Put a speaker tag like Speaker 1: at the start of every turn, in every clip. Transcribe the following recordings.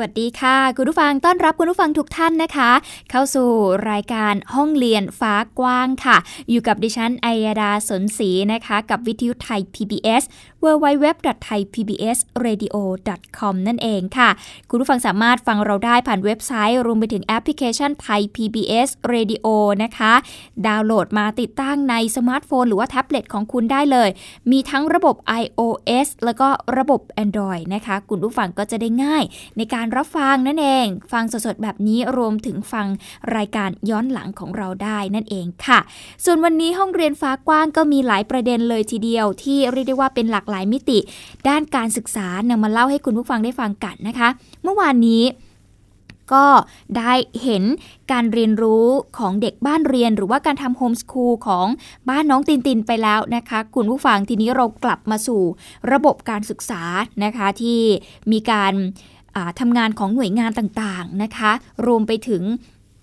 Speaker 1: วัสดีค่ะ คุณผู้ฟังต้อนรับคุณผู้ฟังทุกท่านนะคะ เข้าสู่รายการห้องเรียนฟ้ากว้างค่ะ อยู่กับดิฉันอัยดาสนศรีนะคะ กับวิทยุไทย PBS www.thaipbsradio.com นั่นเองค่ะ คุณผู้ฟังสามารถฟังเราได้ผ่านเว็บไซต์ รวมไปถึงแอปพลิเคชันไทย PBS Radio นะคะ ดาวน์โหลดมาติดตั้งในสมาร์ทโฟน หรือว่าแท็บเล็ตของคุณได้เลย มีทั้งระบบ iOS แล้วก็ระบบ Android นะคะ คุณผู้ฟังก็จะได้ง่ายในการรับฟังนั่นเอง ฟังสดๆแบบนี้รวมถึงฟังรายการย้อนหลังของเราได้นั่นเองค่ะ ส่วนวันนี้ห้องเรียนฟ้ากว้างก็มีหลายประเด็นเลยทีเดียว ที่เรียกได้ว่าเป็นหลากหลายมิติ ด้านการศึกษานำมาเล่าให้คุณผู้ฟังได้ฟังกันนะคะ เมื่อวานนี้ก็ได้เห็นการเรียนรู้ของเด็กบ้านเรียน หรือว่าการทำโฮมสคูลของบ้านน้องตินตินไปแล้วนะคะ คุณผู้ฟังทีนี้เรากลับมาสู่ระบบการศึกษานะคะที่มีการ ทำงานของหน่วยงานต่างๆนะคะ รวมไปถึง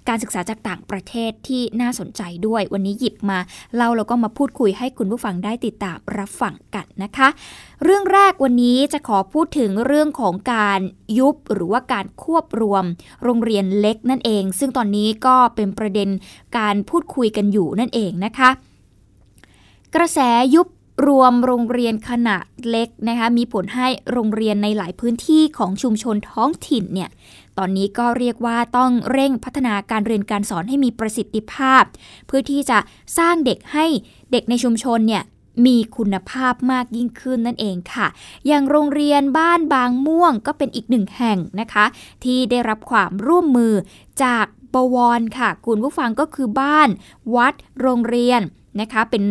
Speaker 1: การศึกษาจากต่างประเทศที่น่าสนใจด้วย วันนี้หยิบมาเล่าแล้วก็มาพูดคุยให้คุณผู้ฟังได้ติดตามรับฟังกันนะคะ เรื่องแรกวันนี้จะขอพูดถึงเรื่องของการยุบหรือว่าการควบรวม โรงเรียนเล็กนั่นเอง ซึ่งตอนนี้ก็เป็นประเด็นการพูดคุยกันอยู่นั่นเองนะคะ กระแสยุบ รวมโรงเรียนขนาดเล็กนะคะมีผลให้โรงเรียนในหลายพื้นที่ของชุมชนท้องถิ่นเนี่ยตอนนี้ก็เรียกว่าต้องเร่งพัฒนาการเรียนการสอนให้มีประสิทธิภาพ เพื่อที่จะสร้างเด็กให้เด็กในชุมชนเนี่ยมีคุณภาพมากยิ่งขึ้นนั่นเองค่ะ อย่างโรงเรียนบ้านบางม่วงก็เป็นอีกหนึ่งแห่งนะคะ ที่ได้รับความร่วมมือจากบวรค่ะ คุณผู้ฟังก็คือบ้าน วัด โรงเรียน นะคะ เป็น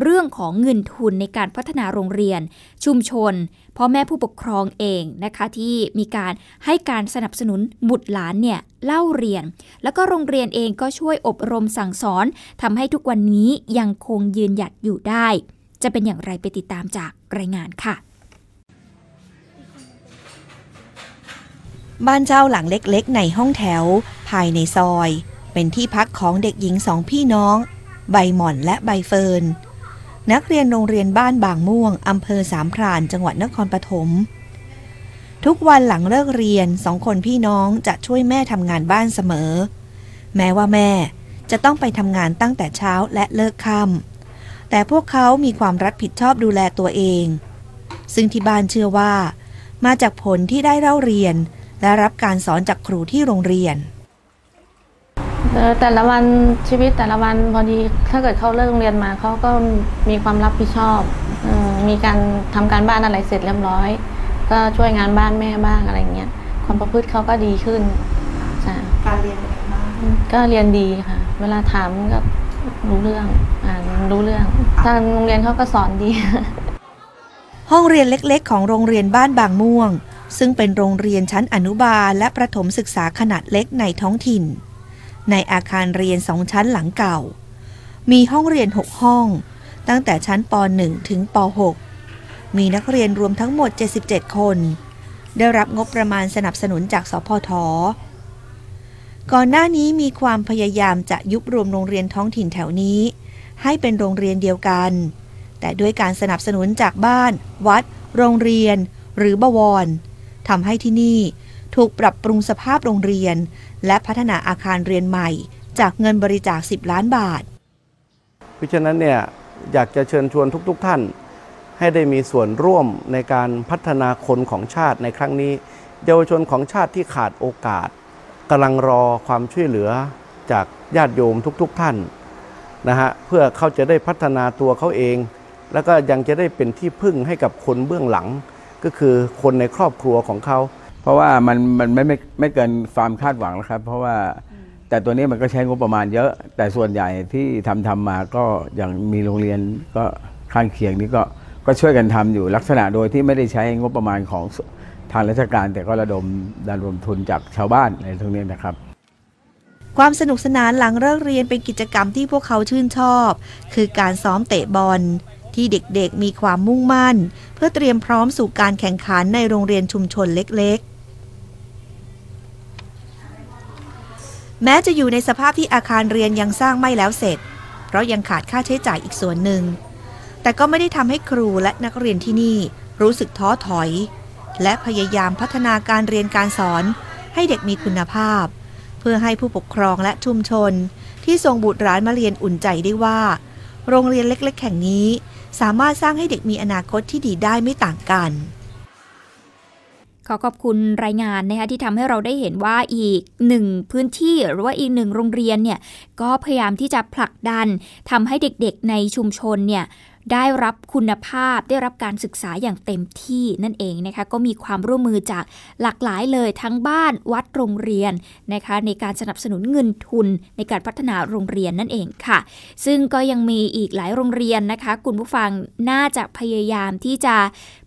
Speaker 1: เรื่องของเงินทุนในการพัฒนาโรงเรียน ชุมชนพ่อแม่ผู้ปกครองเองนะคะ ที่มีการให้การสนับสนุนบุตรหลานเนี่ยเล่าเรียน แล้วก็โรงเรียนเองก็ช่วยอบรมสั่งสอนทำให้ทุกวันนี้ยังคงยืนหยัดอยู่ได้ จะเป็นอย่างไรไปติดตามจากรายงานค่ะ
Speaker 2: บ้านเจ้าหลังเล็กๆ ในห้องแถว ภายในซอย เป็นที่พักของเด็กหญิงสองพี่น้อง ใบหม่อนและใบเฟิร์นนักเรียนโรงเรียนบ้านบางม่วงอำเภอสามพรานจังหวัดนครปฐมทุกวันหลังเลิกเรียนสองคนพี่น้องจะช่วยแม่ทำงานบ้านเสมอ แม้ว่าแม่จะต้องไปทำงานตั้งแต่เช้าและเลิกค่ำแต่พวกเขามีความรับผิดชอบดูแลตัวเอง ซึ่งที่บ้านเชื่อว่า มาจากผลที่ได้เล่าเรียน และรับการสอนจากครูที่โรงเรียน
Speaker 3: แต่ละวันชีวิตแต่ละวันพอดีถ้าเกิดเขาเลิกโรงเรียนมาเขาก็มีความรับผิดชอบมีการทำการบ้านอะไรเสร็จเรียบร้อย ก็ช่วยงานบ้านแม่บ้างอะไรเงี้ยความประพฤติเขาก็ดีขึ้น
Speaker 2: การเรียนเป็นบ้าง
Speaker 3: ก็เรียนดีค่ะ เวลาถามก็รู้เรื่องอ่านรู้เรื่องทางโรงเรียนเขาก็สอนดี
Speaker 2: ห้องเรียนเล็กๆ ของโรงเรียนบ้านบางม่วง ซึ่งเป็นโรงเรียนชั้นอนุบาลและประถมศึกษาขนาดเล็กในท้องถิ่น ในอาคารเรียนสองชั้นหลังเก่า มีห้องเรียน 6 ห้อง ตั้งแต่ชั้นป .1 ถึงป .6 มีนักเรียนรวมทั้งหมด 77 คน ได้รับงบประมาณสนับสนุนจากสพทก่อนหน้านี้มีความพยายามจะยุบรวมโรงเรียนท้องถิ่นแถวนี้ ให้เป็นโรงเรียนเดียวกัน แต่ด้วยการสนับสนุนจากบ้าน วัด โรงเรียน หรือบวรทำให้ที่นี่ถูกปรับปรุงสภาพโรงเรียน และพัฒนาอาคารเรียนใหม่ จากเงินบริจาค 10 ล้านบาท
Speaker 4: เพราะฉะนั้นเนี่ยอยากจะเชิญชวนทุกๆทท่าน ให้ได้มีส่วนร่วมในการพัฒนาคนของชาติในครั้งนี้ เยาวชนของชาติที่ขาดโอกาสกำลังรอความช่วยเหลือจากญาติโยมทุกๆทท่านนะฮะเพื่อเขาจะได้พัฒนาตัวเขาเอง แล้วก็ยังจะได้เป็นที่พึ่งให้กับคนเบื้องหลัง ก็คือคนในครอบครัวของเขา
Speaker 5: ราะว่ามันมันไม่ไม่ไม่เกินความคาดหวังนะครับ เพราะว่าแต่ตัวนี้มันก็ใช้งบประมาณเยอะ แต่ส่วนใหญ่ที่ทำทำมาก็อย่างมีโรงเรียนก็ข้างเคียงนี้ก็ก็ช่วยกันทำอยู่ลักษณะโดยที่ไม่ได้ใช้งบประมาณของทางราชการ แต่ก็ระดมดันรวมทุนจากชาวบ้านในตรงนี้นะครับ
Speaker 2: ความสนุกสนานหลังเลิกเรียนเป็นกิจกรรมที่พวกเขาชื่นชอบ คือการซ้อมเตะบอล ที่เด็กๆมีความมุ่งมั่น เพื่อเตรียมพร้อมสู่การแข่งขันในโรงเรียนชุมชนเล็กๆ แม้จะอยู่ในสภาพที่อาคารเรียนยังสร้างไม่แล้วเสร็จ เพราะยังขาดค่าใช้จ่ายอีกส่วนหนึ่ง แต่ก็ไม่ได้ทำให้ครูและนักเรียนที่นี่รู้สึกท้อถอย และพยายามพัฒนาการเรียนการสอน ให้เด็กมีคุณภาพ เพื่อให้ผู้ปกครองและชุมชน ที่ส่งบุตรหลานมาเรียนอุ่นใจได้ว่า โรงเรียนเล็ก ๆ แห่งนี้ สามารถสร้างให้เด็กมีอนาคตที่ดีได้ไม่ต่างกัน
Speaker 1: ขอขอบคุณรายงานนะคะที่ทำให้เราได้เห็นว่าอีกหนึ่งพื้นที่หรือว่าอีกหนึ่งโรงเรียนเนี่ยก็พยายามที่จะผลักดันทำให้เด็กๆในชุมชนเนี่ย ได้รับคุณภาพได้รับการศึกษาอย่างเต็มที่นั่นเองนะคะก็มีความร่วมมือจากหลากหลายเลยทั้งบ้านวัดโรงเรียนนะคะในการสนับสนุนเงินทุนในการพัฒนาโรงเรียนนั่นเองค่ะ ซึ่งก็ยังมีอีกหลายโรงเรียนนะคะ คุณผู้ฟังน่าจะพยายามที่จะ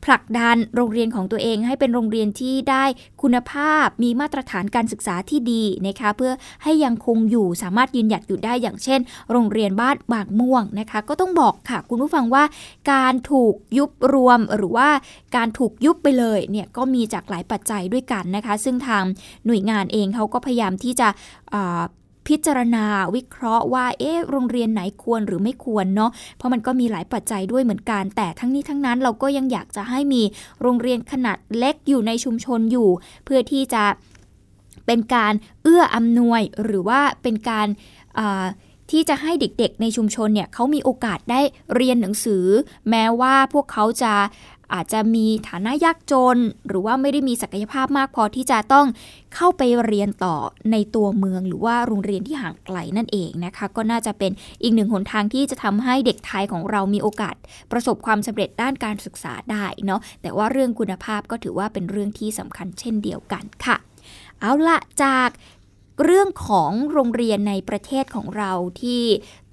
Speaker 1: ผลักดันโรงเรียนของตัวเองให้เป็นโรงเรียนที่ได้คุณภาพมีมาตรฐานการศึกษาที่ดีนะคะเพื่อให้ยังคงอยู่สามารถยืนหยัดอยู่ได้อย่างเช่น โรงเรียนบ้านบางม่วงนะคะ ก็ต้องบอกค่ะคุณผู้ฟังว่าการถูกยุบรวมหรือว่าการถูกยุบไปเลยเนี่ยก็มีจากหลายปัจจัยด้วยกันนะคะ ซึ่งทางหน่วยงานเองเขาก็พยายามที่จะพิจารณาวิเคราะห์ว่าเอ๊ะโรงเรียนไหนควรหรือไม่ควรเนาะเพราะมันก็มีหลายปัจจัยด้วยเหมือนกัน แต่ทั้งนี้ทั้งนั้นเราก็ยังอยากจะให้มีโรงเรียนขนาดเล็กอยู่ในชุมชนอยู่ เพื่อที่จะเป็นการเอื้ออำนวยหรือว่าเป็นการ ที่จะให้เด็กๆในชุมชนเนี่ยเขามีโอกาสได้เรียนหนังสือ แม้ว่าพวกเขาจะอาจจะมีฐานะยากจน หรือว่าไม่ได้มีศักยภาพมากพอที่จะต้องเข้าไปเรียนต่อในตัวเมือง หรือว่าโรงเรียนที่ห่างไกลนั่นเองนะคะ ก็น่าจะเป็นอีกหนึ่งหนทางที่จะทำให้เด็กไทยของเรามีโอกาส ประสบความสำเร็จด้านการศึกษาได้เนาะแต่ว่าเรื่องคุณภาพก็ถือว่าเป็นเรื่องที่สำคัญเช่นเดียวกันค่ะ เอาละจาก เรื่องของโรงเรียนในประเทศของเราที่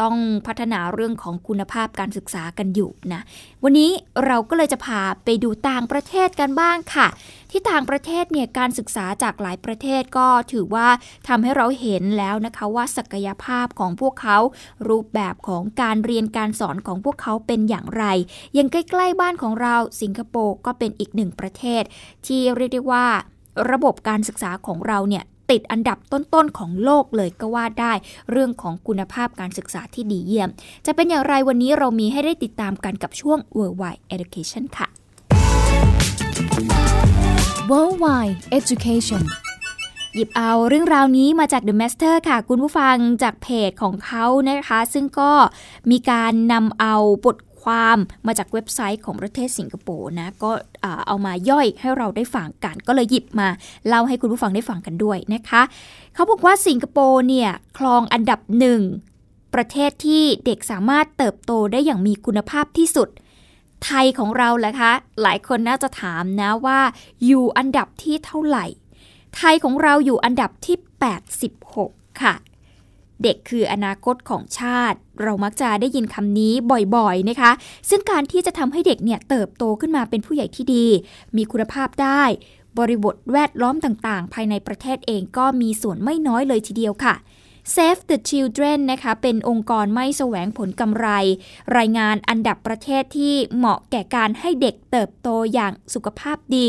Speaker 1: ต้องพัฒนาเรื่องของคุณภาพการศึกษากันอยู่นะ วันนี้เราก็เลยจะพาไปดูต่างประเทศกันบ้างค่ะ ที่ต่างประเทศเนี่ยการศึกษาจากหลายประเทศก็ถือว่าทำให้เราเห็นแล้วนะคะว่าศักยภาพของพวกเขา รูปแบบของการเรียนการสอนของพวกเขาเป็นอย่างไรยังใกล้ๆบ้านของเราสิงคโปร์ก็เป็นอีกหนึ่งประเทศ ที่เรียกได้ว่าระบบการศึกษาของเราเนี่ย ติดอันดับต้นๆของโลกเลยก็ว่าได้ เรื่องของคุณภาพการศึกษาที่ดีเยี่ยม จะเป็นอย่างไรวันนี้เรามีให้ได้ติดตามกันกับช่วง Worldwide Education ค่ะ
Speaker 6: Worldwide Education
Speaker 1: หยิบเอาเรื่องราวนี้มาจาก The Master ค่ะ คุณผู้ฟังจากเพจของเขานะคะ ซึ่งก็มีการนำเอาบท ความมาจากเว็บไซต์ของประเทศสิงคโปร์นะ ก็เอามาย่อยให้เราได้ฟังกัน ก็เลยหยิบมาเล่าให้คุณผู้ฟังได้ฟังกันด้วยนะคะ เขาบอกว่าสิงคโปร์เนี่ยคลองอันดับหนึ่งประเทศที่เด็กสามารถเติบโตได้อย่างมีคุณภาพที่สุด ไทยของเราแหละคะ หลายคนน่าจะถามนะว่าอยู่อันดับที่เท่าไหร่ ไทยของเราอยู่อันดับที่ 86 ค่ะ เด็กคืออนาคตของชาติ เรามักจะได้ยินคำนี้บ่อยๆนะคะ ซึ่งการที่จะทำให้เด็กเนี่ยเติบโตขึ้นมาเป็นผู้ใหญ่ที่ดี มีคุณภาพได้ บริบทแวดล้อมต่างๆ ภายในประเทศเองก็มีส่วนไม่น้อยเลยทีเดียวค่ะ Save the Children นะคะเป็นองค์กรไม่แสวงผลกำไร รายงานอันดับประเทศที่เหมาะแก่การให้เด็กเติบโตอย่างสุขภาพดี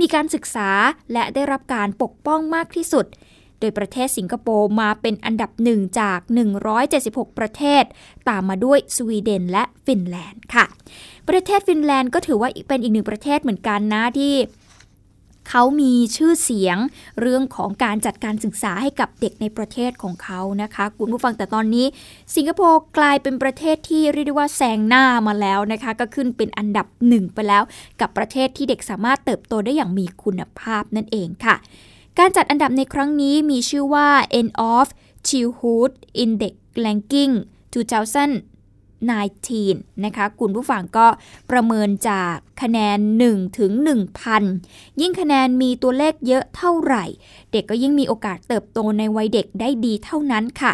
Speaker 1: มีการศึกษาและได้รับการปกป้องมากที่สุด โดยประเทศสิงคโปร์มาเป็นอันดับหนึ่งจาก 176 ประเทศ ตามมาด้วยสวีเดนและฟินแลนด์ค่ะ ประเทศฟินแลนด์ก็ถือว่าเป็นอีกหนึ่งประเทศเหมือนกันนะที่เขามีชื่อเสียงเรื่องของการจัดการศึกษาให้กับเด็กในประเทศของเขานะคะ คุณผู้ฟังแต่ตอนนี้ สิงคโปร์กลายเป็นประเทศที่เรียกได้ว่าแซงหน้ามาแล้วนะคะ ก็ขึ้นเป็นอันดับหนึ่งไปแล้ว กับประเทศที่เด็กสามารถเติบโตได้อย่างมีคุณภาพนั่นเองค่ะ การจัดอันดับในครั้งนี้มีชื่อว่า End of Childhood Index Ranking 2019 นะคะ คุณผู้ฟังก็ประเมินจากคะแนน 1 ถึง 1,000 ยิ่งคะแนนมีตัวเลขเยอะเท่าไหร่ เด็กก็ยิ่งมีโอกาสเติบโตในวัยเด็กได้ดีเท่านั้นค่ะ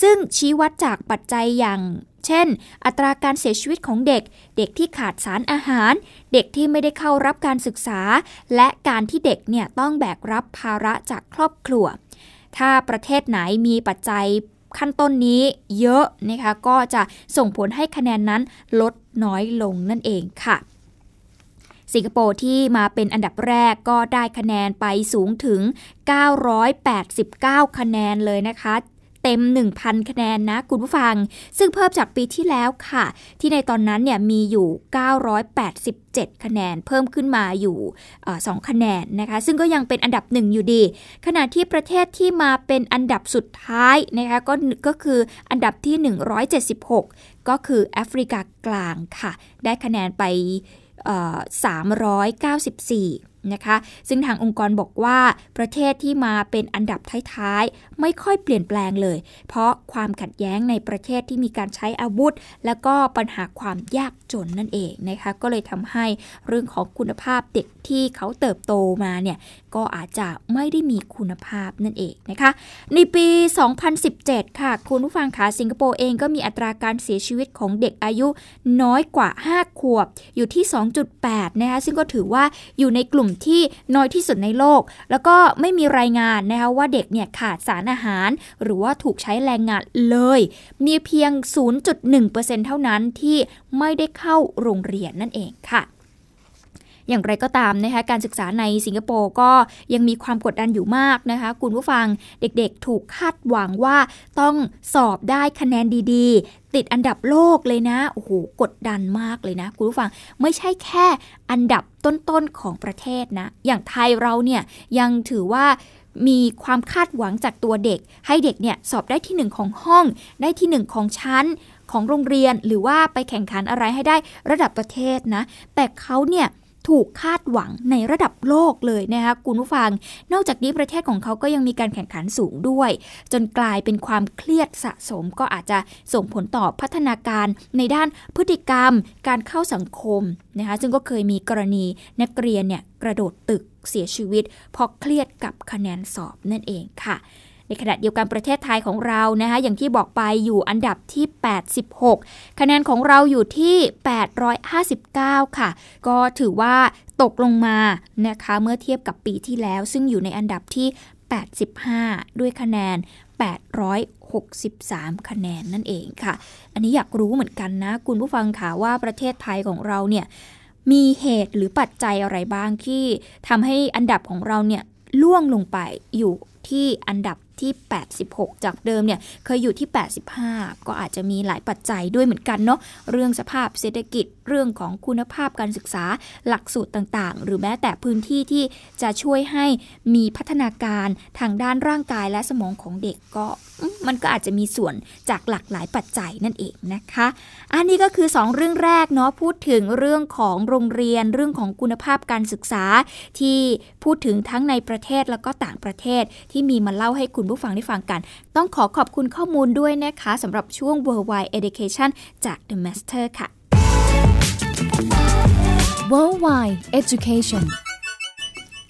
Speaker 1: ซึ่งชี้วัดจากปัจจัยอย่าง เช่น อัตราการเสียชีวิตของเด็ก เด็กที่ขาดสารอาหาร เด็กที่ไม่ได้เข้ารับการศึกษา และการที่เด็กเนี่ยต้องแบกรับภาระจากครอบครัว ถ้าประเทศไหนมีปัจจัยขั้นต้นนี้เยอะนะคะก็จะส่งผลให้คะแนนนั้นลดน้อยลงนั่นเองค่ะ สิงคโปร์ที่มาเป็นอันดับแรกก็ได้คะแนนไปสูงถึง 989 คะแนนเลยนะคะ เต็ม 1,000 คะแนนนะคุณผู้ฟัง ซึ่งเพิ่มจากปีที่แล้วค่ะ ที่ในตอนนั้นเนี่ยมีอยู่ 987 คะแนน เพิ่มขึ้นมาอยู่สองคะแนนนะคะ ซึ่งก็ยังเป็นอันดับหนึ่งอยู่ดี ขณะที่ประเทศที่มาเป็นอันดับสุดท้ายนะคะก็ก็คืออันดับที่ 176 ก็คือแอฟริกากลางค่ะ ได้คะแนนไป394 นะคะ ซึ่งทางองค์กรบอกว่าประเทศที่มาเป็นอันดับท้ายๆ ไม่ค่อยเปลี่ยนแปลงเลย เพราะความขัดแย้งในประเทศที่มีการใช้อาวุธ แล้วก็ปัญหาความยากจนนั่นเองนะคะ ก็เลยทำให้เรื่องของคุณภาพเด็กที่เขาเติบโตมาเนี่ย ก็อาจจะไม่ได้มีคุณภาพนั่นเองนะคะ ในปี 2017 ค่ะ คุณผู้ฟังคะสิงคโปร์เองก็มีอัตราการเสียชีวิตของเด็กอายุน้อยกว่า 5 ขวบ อยู่ที่ 2.8 นะคะซึ่งก็ถือว่าอยู่ในกลุ่มที่น้อยที่สุดในโลก แล้วก็ไม่มีรายงานนะคะว่าเด็กเนี่ยขาดสารอาหาร หรือว่าถูกใช้แรงงานเลย มีเพียง 0.1%เท่านั้นที่ไม่ได้เข้าโรงเรียนนั่นเองค่ะ อย่างไรก็ตามนะคะการศึกษาในสิงคโปร์ก็ยังมีความกดดันอยู่มากนะคะ คุณผู้ฟังเด็กๆ ถูกคาดหวังว่าต้องสอบได้คะแนนดีๆ ติดอันดับโลกเลยนะโอ้โหกดดันมากเลยนะ คุณผู้ฟังไม่ใช่แค่อันดับต้นๆของประเทศนะ อย่างไทยเราเนี่ยยังถือว่ามีความคาดหวังจากตัวเด็ก ให้เด็กเนี่ยสอบได้ที่หนึ่งของห้อง ได้ที่หนึ่งของชั้นของโรงเรียนหรือว่าไปแข่งขันอะไรให้ได้ระดับประเทศนะ แต่เขาเนี่ย ถูกคาดหวังในระดับโลกเลยนะคะคุณผู้ฟัง นอกจากนี้ประเทศของเขาก็ยังมีการแข่งขันสูงด้วย จนกลายเป็นความเครียดสะสมก็อาจจะส่งผลต่อพัฒนาการในด้านพฤติกรรม การเข้าสังคมนะคะซึ่งก็เคยมีกรณีนักเรียนเนี่ยกระโดดตึกเสียชีวิตเพราะเครียดกับคะแนนสอบนั่นเองค่ะ ในขณะเดียวกันประเทศไทยของเรานะคะอย่างที่บอกไปอยู่อันดับที่ 86 คะแนนของเราอยู่ที่ 859 ค่ะ ก็ถือว่าตกลงมานะคะเมื่อเทียบกับปีที่แล้ว ซึ่งอยู่ในอันดับที่ 85 ด้วยคะแนน 863 คะแนนนั่นเองค่ะ อันนี้อยากรู้เหมือนกันนะ คุณผู้ฟังค่ะว่าประเทศไทยของเราเนี่ยมีเหตุหรือปัจจัยอะไรบ้างที่ทำให้อันดับของเราเนี่ยล่วงลงไปอยู่ที่อันดับ ที่ 86 จากเดิมเนี่ยเคยอยู่ที่ 85 ก็อาจจะมีหลายปัจจัยด้วยเหมือนกันเนาะเรื่องสภาพเศรษฐกิจเรื่องของคุณภาพการศึกษาหลักสูตรต่างๆ หรือแม้แต่พื้นที่ที่จะช่วยให้มีพัฒนาการทางด้านร่างกายและสมองของเด็กก็มันก็อาจจะมีส่วนจากหลากหลายปัจจัยนั่นเองนะคะ อันนี้ก็คือ 2 เรื่องแรกเนาะพูดถึงเรื่องของโรงเรียนเรื่องของคุณภาพการศึกษาที่พูดถึงทั้งในประเทศแล้วก็ต่างประเทศที่มีมาเล่าให้คุณผู้ฟังได้ฟังกัน ต้องขอขอบคุณข้อมูลด้วยนะคะสำหรับช่วง Worldwide Education จาก The Master ค่ะ
Speaker 6: Worldwide Education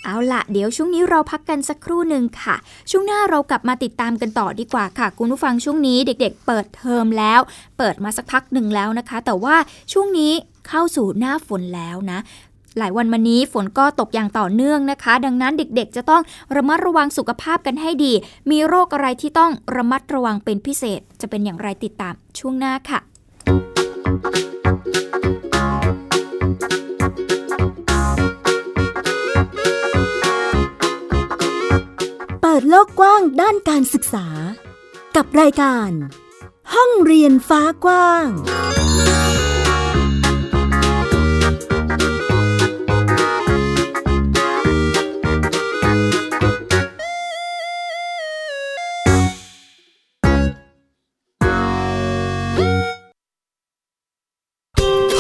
Speaker 1: เอาละเดี๋ยวช่วงนี้เราพักกันสักครู่หนึ่งค่ะ ช่วงหน้าเรากลับมาติดตามกันต่อดีกว่าค่ะ คุณผู้ฟังช่วงนี้เด็กๆ เปิดเทอมแล้ว เปิดมาสักพักหนึ่งแล้วนะคะ แต่ว่าช่วงนี้เข้าสู่หน้าฝนแล้วนะ หลายวันมานี้ฝนก็ตกอย่างต่อเนื่องนะคะ ดังนั้นเด็กๆ จะต้องระมัดระวังสุขภาพกันให้ดี มีโรคอะไรที่ต้องระมัดระวังเป็นพิเศษ จะเป็นอย่างไรติดตามช่วงหน้าค่ะ
Speaker 6: เปิดโลกกว้างด้านการศึกษา กับรายการ ห้องเรียนฟ้ากว้าง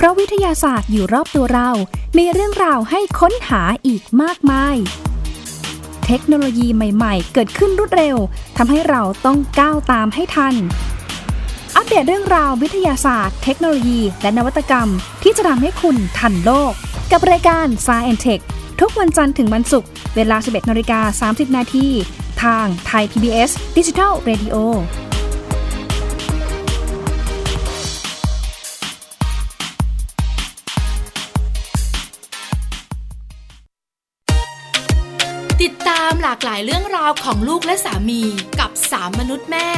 Speaker 7: เพราะวิทยาศาสตร์อยู่รอบตัวเรา มีเรื่องราวให้ค้นหาอีกมากมาย เทคโนโลยีใหม่ ๆ เกิดขึ้นรวดเร็วทำให้เราต้องก้าวตามให้ทัน อัปเดตเรื่องราววิทยาศาสตร์ เทคโนโลยี และนวัตกรรม ที่จะทำให้คุณทันโลก กับรายการ s c i e n t e c h ทุกวันจันทร์ถึงวันศุกร์เวลา 11นาฬิกา30 นาทีทางไทย PBS Digital Radio
Speaker 8: หลากหลายเรื่องราวของลูกและสามีกับสามมนุษย์แม่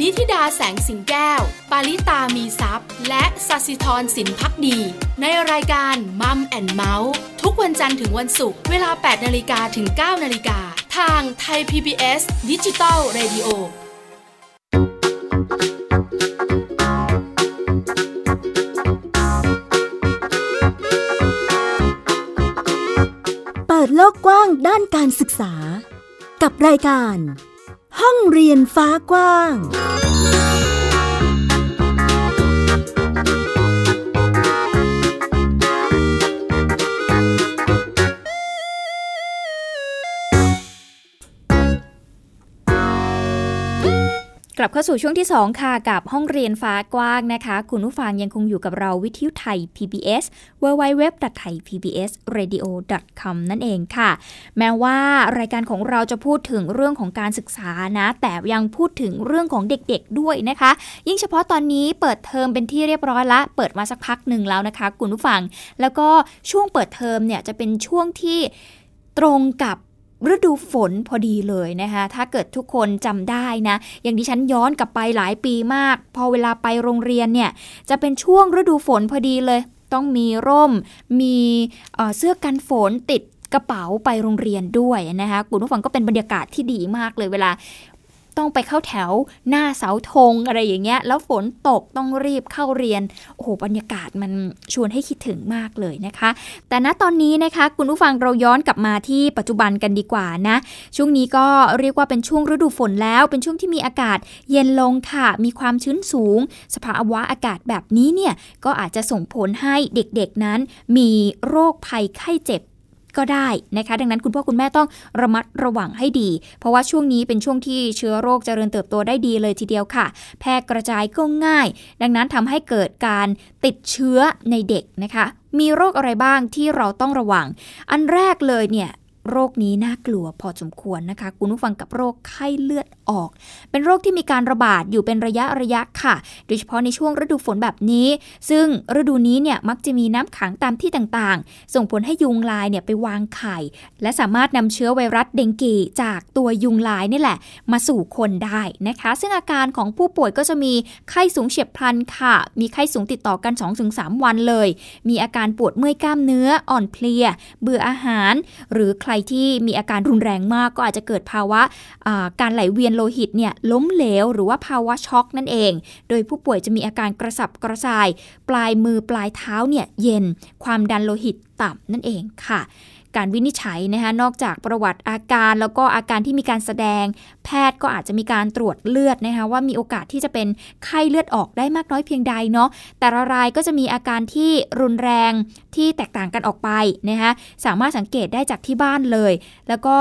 Speaker 8: นิธิดาแสงสิงแก้ว ปาริตามีซัพ์และสัสิธรสินพักดี ในรายการมัมแอนเมาส์ทุกวันจันทร์ถึงวันศุกร์เวลา 8นาฬิกาถึง 9นาฬิกาทางไทย PBS ดิจิตอล Radio
Speaker 6: เปิดโลกกว้างด้านการศึกษา กับรายการ ห้องเรียนฟ้ากว้าง
Speaker 1: ลับเข้าสู่ช่วงที่ 2 ค่ะ กับห้องเรียนฟ้ากว้างนะคะ คุณผู้ฟังยังคงอยู่กับเราวิทยุไทย PBS www.thaipbsradio.com นั่นเองค่ะ แม้ว่ารายการของเราจะพูดถึงเรื่องของการศึกษานะ แต่ยังพูดถึงเรื่องของเด็กๆด้วยนะคะ ยิ่งเฉพาะตอนนี้เปิดเทอมเป็นที่เรียบร้อยละ เปิดมาสักพักหนึ่งแล้วนะคะ คุณผู้ฟัง แล้วก็ช่วงเปิดเทอมเนี่ยจะเป็นช่วงที่ตรงกับ ฤดูฝนพอดีเลยนะคะ ถ้าเกิดทุกคนจำได้นะ อย่างที่ฉันย้อนกลับไปหลายปีมาก พอเวลาไปโรงเรียนเนี่ย จะเป็นช่วงฤดูฝนพอดีเลย ต้องมีร่ม มีเอ่อเสื้อกันฝนติดกระเป๋าไปโรงเรียนด้วยนะคะคุณผู้ฟังก็เป็นบรรยากาศที่ดีมากเลยเวลา ต้องไปเข้าแถวหน้าเสาธงอะไรอย่างเงี้ย แล้วฝนตกต้องรีบเข้าเรียน โอ้โหบรรยากาศมันชวนให้คิดถึงมากเลยนะคะ แต่ณตอนนี้นะคะคุณผู้ฟังเราย้อนกลับมาที่ปัจจุบันกันดีกว่านะ ช่วงนี้ก็เรียกว่าเป็นช่วงฤดูฝนแล้ว เป็นช่วงที่มีอากาศเย็นลงค่ะ มีความชื้นสูง สภาวะอากาศแบบนี้เนี่ยก็อาจจะส่งผลให้เด็กๆนั้น มีโรคภัยไข้เจ็บ ก็ได้นะคะ ดังนั้นคุณพ่อคุณแม่ต้องระมัดระวังให้ดี เพราะว่าช่วงนี้เป็นช่วงที่เชื้อโรคเจริญเติบโตได้ดีเลยทีเดียวค่ะ แพร่กระจายก็ง่าย ดังนั้นทำให้เกิดการติดเชื้อในเด็กนะคะ มีโรคอะไรบ้างที่เราต้องระวัง อันแรกเลยเนี่ยโรคนี้น่ากลัวพอสมควรนะคะ คุณผู้ฟังกับโรคไข้เลือดออก เป็นโรคที่มีการระบาดอยู่เป็นระยะระยะค่ะ โดยเฉพาะในช่วงฤดูฝนแบบนี้ ซึ่งฤดูนี้เนี่ยมักจะมีน้ำขังตามที่ต่างๆ ส่งผลให้ยุงลายเนี่ยไปวางไข่ และสามารถนำเชื้อไวรัสเดงกีจากตัวยุงลายนี่แหละ มาสู่คนได้นะคะ ซึ่งอาการของผู้ป่วยก็จะมีไข้สูงเฉียบพลันค่ะ มีไข้สูงติดต่อกัน 2-3 วันเลย มีอาการปวดเมื่อยกล้ามเนื้ออ่อนเพลีย เบื่ออาหาร หรือใครที่มีอาการรุนแรงมากก็อาจจะเกิดภาวะาการไหลเวียนโลหิตเนี่ยล้มเหลวหรือว่าภาวะช็อกนั่นเอง โดยผู้ป่วยจะมีอาการกระสับกระส่าย ปลายมือปลายเท้าเนี่ยเย็น ความดันโลหิตต่ำนั่นเองค่ะ การวินิจฉัยนะคะนอกจากประวัติอาการแล้วก็อาการที่มีการแสดง แพทย์ก็อาจจะมีการตรวจเลือดนะคะว่ามีโอกาสที่จะเป็นไข้เลือดออกได้มากน้อยเพียงใดเนาะแต่ละรายก็จะมีอาการที่รุนแรงที่แตกต่างกันออกไปนะคะสามารถสังเกตได้จากที่บ้านเลย แล้วก็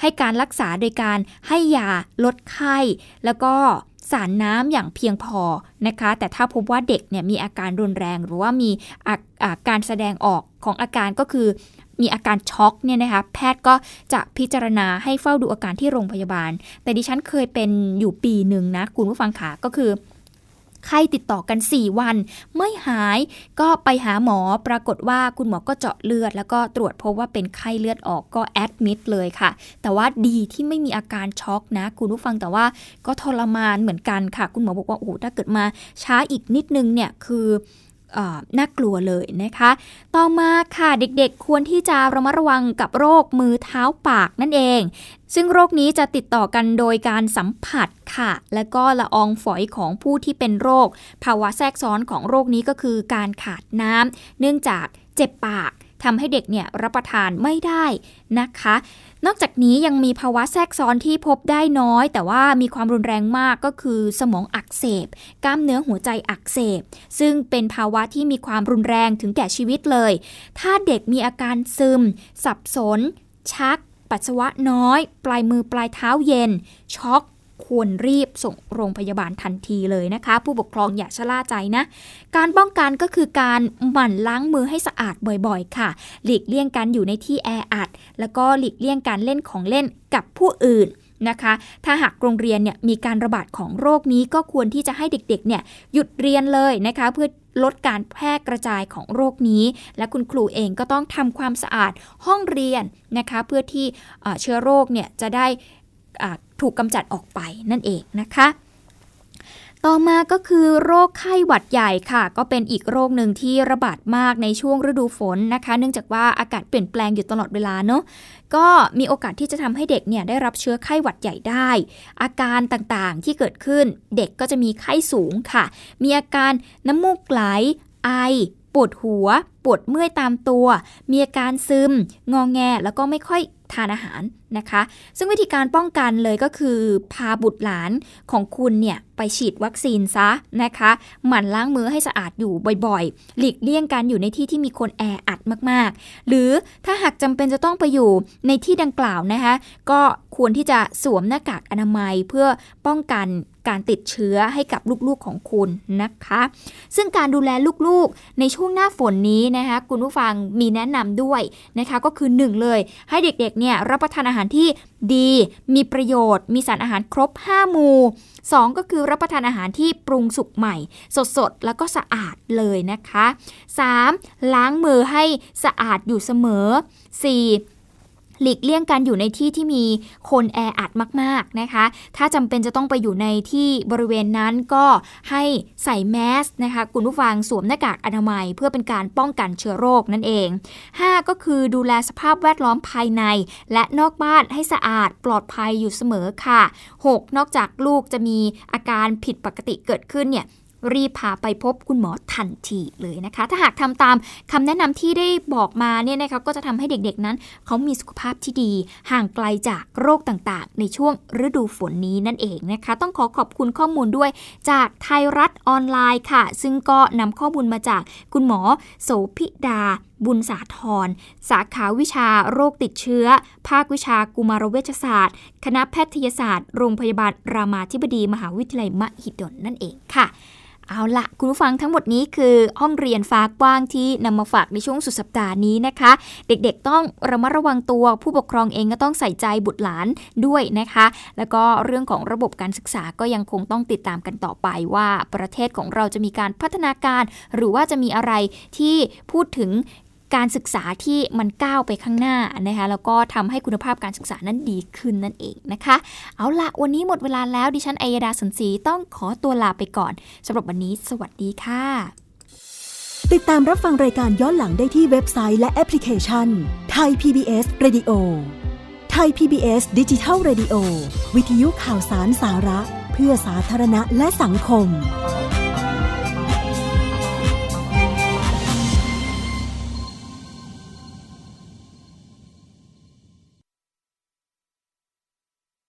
Speaker 1: ให้การรักษาโดยการให้ยาลดไข้ แล้วก็สารน้ำอย่างเพียงพอนะคะ แต่ถ้าพบว่าเด็กเนี่ยมีอาการรุนแรงหรือว่ามีอาอาการแสดงออกของอาการก็คือ มีอาการช็อกเนี่ยนะคะแพทย์ก็จะพิจารณาให้เฝ้าดูอาการที่โรงพยาบาล แต่ดิฉันเคยเป็นอยู่ปีหนึ่งนะคุณผู้ฟังขาก็คือไข้ติดต่อกัน 4 วัน ไม่หายก็ไปหาหมอปรากฏว่าคุณหมอก็เจาะเลือด แล้วก็ตรวจพบว่าเป็นไข้เลือดออกก็แอดมิดเลยค่ะ แต่ว่าดีที่ไม่มีอาการช็อกนะ คุณผู้ฟังแต่ว่าก็ทรมานเหมือนกันค่ะ คุณหมอบอกว่าโอ้ถ้าเกิดมาช้าอีกนิดนึงเนี่ยคือ น่ากลัวเลยนะคะ ต่อมาค่ะเด็กๆ ควรที่จะระมัดระวังกับโรคมือเท้าปากนั่นเอง ซึ่งโรคนี้จะติดต่อกันโดยการสัมผัสค่ะ และก็ละอองฝอยของผู้ที่เป็นโรค ภาวะแทรกซ้อนของโรคนี้ก็คือการขาดน้ำเนื่องจากเจ็บปากทำให้เด็กเนี่ยรับประทานไม่ได้นะคะ นอกจากนี้ยังมีภาวะแทรกซ้อนที่พบได้น้อย แต่ว่ามีความรุนแรงมากก็คือสมองอักเสบ กล้ามเนื้อหัวใจอักเสบ ซึ่งเป็นภาวะที่มีความรุนแรงถึงแก่ชีวิตเลย ถ้าเด็กมีอาการซึม สับสน ชัก ปัสสาวะน้อย ปลายมือปลายเท้าเย็น ช็อก ควรรีบส่งโรงพยาบาลทันทีเลยนะคะ ผู้ปกครองอย่าชะล่าใจนะ การป้องกันก็คือการหมั่นล้างมือให้สะอาดบ่อยๆ ค่ะ หลีกเลี่ยงการอยู่ในที่แออัด แล้วก็หลีกเลี่ยงการเล่นของเล่นกับผู้อื่นนะคะ ถ้าหากโรงเรียนเนี่ยมีการระบาดของโรคนี้ก็ควรที่จะให้เด็กๆเนี่ยหยุดเรียนเลยนะคะเพื่อลดการแพร่กระจายของโรคนี้ และคุณครูเองก็ต้องทำความสะอาดห้องเรียนนะคะ เพื่อที่เชื้อโรคเนี่ยจะได้ ถูกกำจัดออกไปนั่นเองนะคะ ต่อมาก็คือโรคไข้หวัดใหญ่ค่ะ ก็เป็นอีกโรคหนึ่งที่ระบาดมากในช่วงฤดูฝนนะคะ เนื่องจากว่าอากาศเปลี่ยนแปลงอยู่ตลอดเวลาเนาะก็มีโอกาสที่จะทำให้เด็กเนี่ยได้รับเชื้อไข้หวัดใหญ่ได้ อาการต่างๆที่เกิดขึ้น เด็กก็จะมีไข้สูงค่ะ มีอาการน้ำมูกไหล ไอ ปวดหัว ปวดเมื่อยตามตัว มีอาการซึม งองแง แล้วก็ไม่ค่อยทานอาหารนะคะ ซึ่งวิธีการป้องกันเลยก็คือ พาบุตรหลานของคุณเนี่ย ไปฉีดวัคซีนซะนะคะ หมั่นล้างมือให้สะอาดอยู่บ่อยๆ หลีกเลี่ยงการอยู่ในที่ที่มีคนแออัดมากๆ หรือถ้าหากจำเป็นจะต้องไปอยู่ในที่ดังกล่าวนะคะ ก็ควรที่จะสวมหน้ากากอนามัยเพื่อป้องกันการติดเชื้อให้กับลูกๆของคุณนะคะ ซึ่งการดูแลลูกๆ ในช่วงหน้าฝนนี้นะคะ คุณผู้ฟังมีแนะนำด้วยนะคะ ก็คือ 1 เลย ให้เด็กๆเนี่ยรับประทานอาอาหารที่ดี มีประโยชน์ มีสารอาหารครบ 5 หมู่ 2 ก็คือรับประทานอาหารที่ปรุงสุกใหม่ สดๆ แล้วก็สะอาดเลยนะคะ 3. ล้างมือให้สะอาดอยู่เสมอ 4. หลีกเลี่ยงการอยู่ในที่ที่มีคนแออัดมากๆนะคะ ถ้าจำเป็นจะต้องไปอยู่ในที่บริเวณนั้นก็ให้ใส่แมสนะคะคุณผู้ฟังสวมหน้ากากอนามัย เพื่อเป็นการป้องกันเชื้อโรคนั่นเอง 5 ก็คือดูแลสภาพแวดล้อมภายใน และนอกบ้านให้สะอาดปลอดภัยอยู่เสมอค่ะ 6. นอกจากลูกจะมีอาการผิดปกติเกิดขึ้นเนี่ย รีบพาไปพบคุณหมอทันทีเลยนะคะ ถ้าหากทำตามคำแนะนำที่ได้บอกมาเนี่ยนะคะก็จะทำให้เด็กๆนั้น เขามีสุขภาพที่ดี ห่างไกลจากโรคต่างๆ ในช่วงฤดูฝนนี้นั่นเองนะคะ ต้องขอขอบคุณข้อมูลด้วยจากไทยรัฐออนไลน์ค่ะ ซึ่งก็นำข้อมูลมาจากคุณหมอโสพิดาบุญสาธร สาขาวิชาโรคติดเชื้อ ภาควิชากุมารเวชศาสตร์ คณะแพทยศาสตร์ โรงพยาบาลรามาธิบดีมหาวิทยาลัยมหิดลนั่นเองค่ะ เอาละคุณผู้ฟังทั้งหมดนี้คือห้องเรียนฟ้ากว้างที่นำมาฝากในช่วงสุดสัปดาห์นี้นะคะ เด็กๆต้องระมัดระวังตัวผู้ปกครองเองก็ต้องใส่ใจบุตรหลานด้วยนะคะ แล้วก็เรื่องของระบบการศึกษาก็ยังคงต้องติดตามกันต่อไปว่าประเทศของเราจะมีการพัฒนาการ หรือว่าจะมีอะไรที่พูดถึง การศึกษาที่มันก้าวไปข้างหน้านะคะแล้วก็ทำให้คุณภาพการศึกษานั้นดีขึ้นนั่นเองนะคะ เอาละวันนี้หมดเวลาแล้วดิฉันอัยดาสันสีต้องขอตัวลาไปก่อนสำหรับวันนี้ สวัสดีค่ะ
Speaker 6: ติดตามรับฟังรายการย้อนหลังได้ที่เว็บไซต์และแอปพลิเคชันไทย PBS Radio ไทย PBS ดิจิทัล Radio วิทยุข่าวสารสาระ เพื่อสาธารณะและสังคม